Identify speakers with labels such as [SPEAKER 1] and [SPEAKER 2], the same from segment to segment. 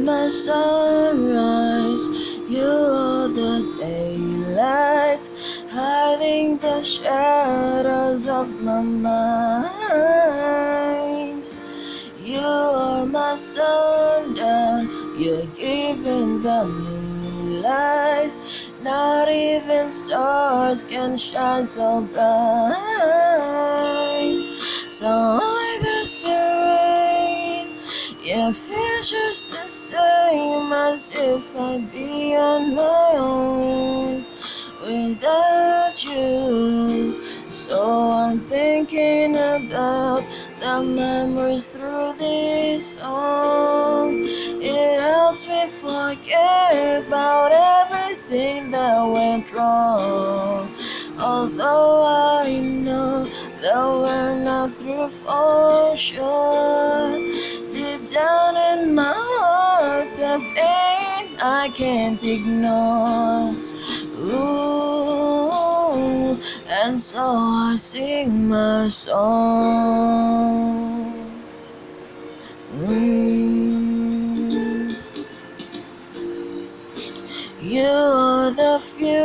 [SPEAKER 1] my sunrise, you're the daylight, hiding the shadows of my mind. You're my sundown, you're giving the moonlight. Not even stars can shine so bright. So I the rain, your future's the same as if I'd be on my own without you. So I'm thinking about the memories through this song. It helps me forget about everything that went wrong. Although I know that we're not through for sure. Deep down in my heart, the pain I can't ignore. Ooh, and so I sing my song. Mm. You're the future,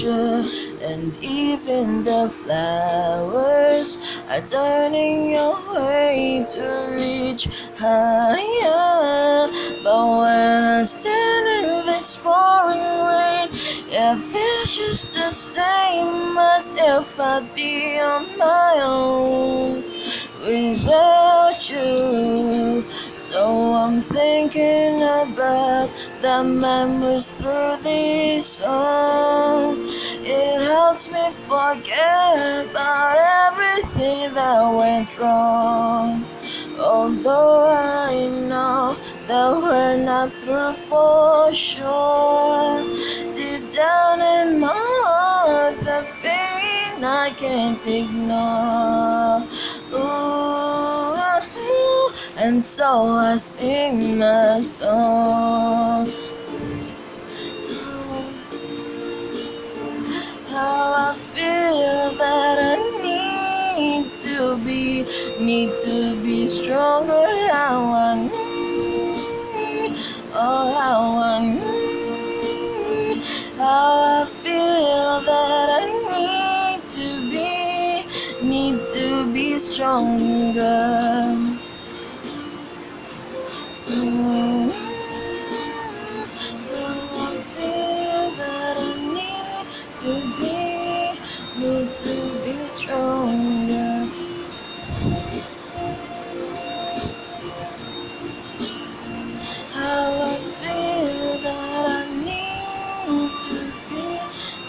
[SPEAKER 1] and even the flowers are turning your way to reach higher. But when I stand in this pouring rain, it feels just the same as if I'd be on my own without the memories through this song. It helps me forget about everything that went wrong. Although I know that we're not through for sure. Deep down in my heart, the pain I can't ignore. Ooh, and so I sing my song. Need to be stronger. I need, oh I need, how I feel that I need to be, need to be stronger.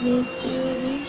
[SPEAKER 1] Need to be,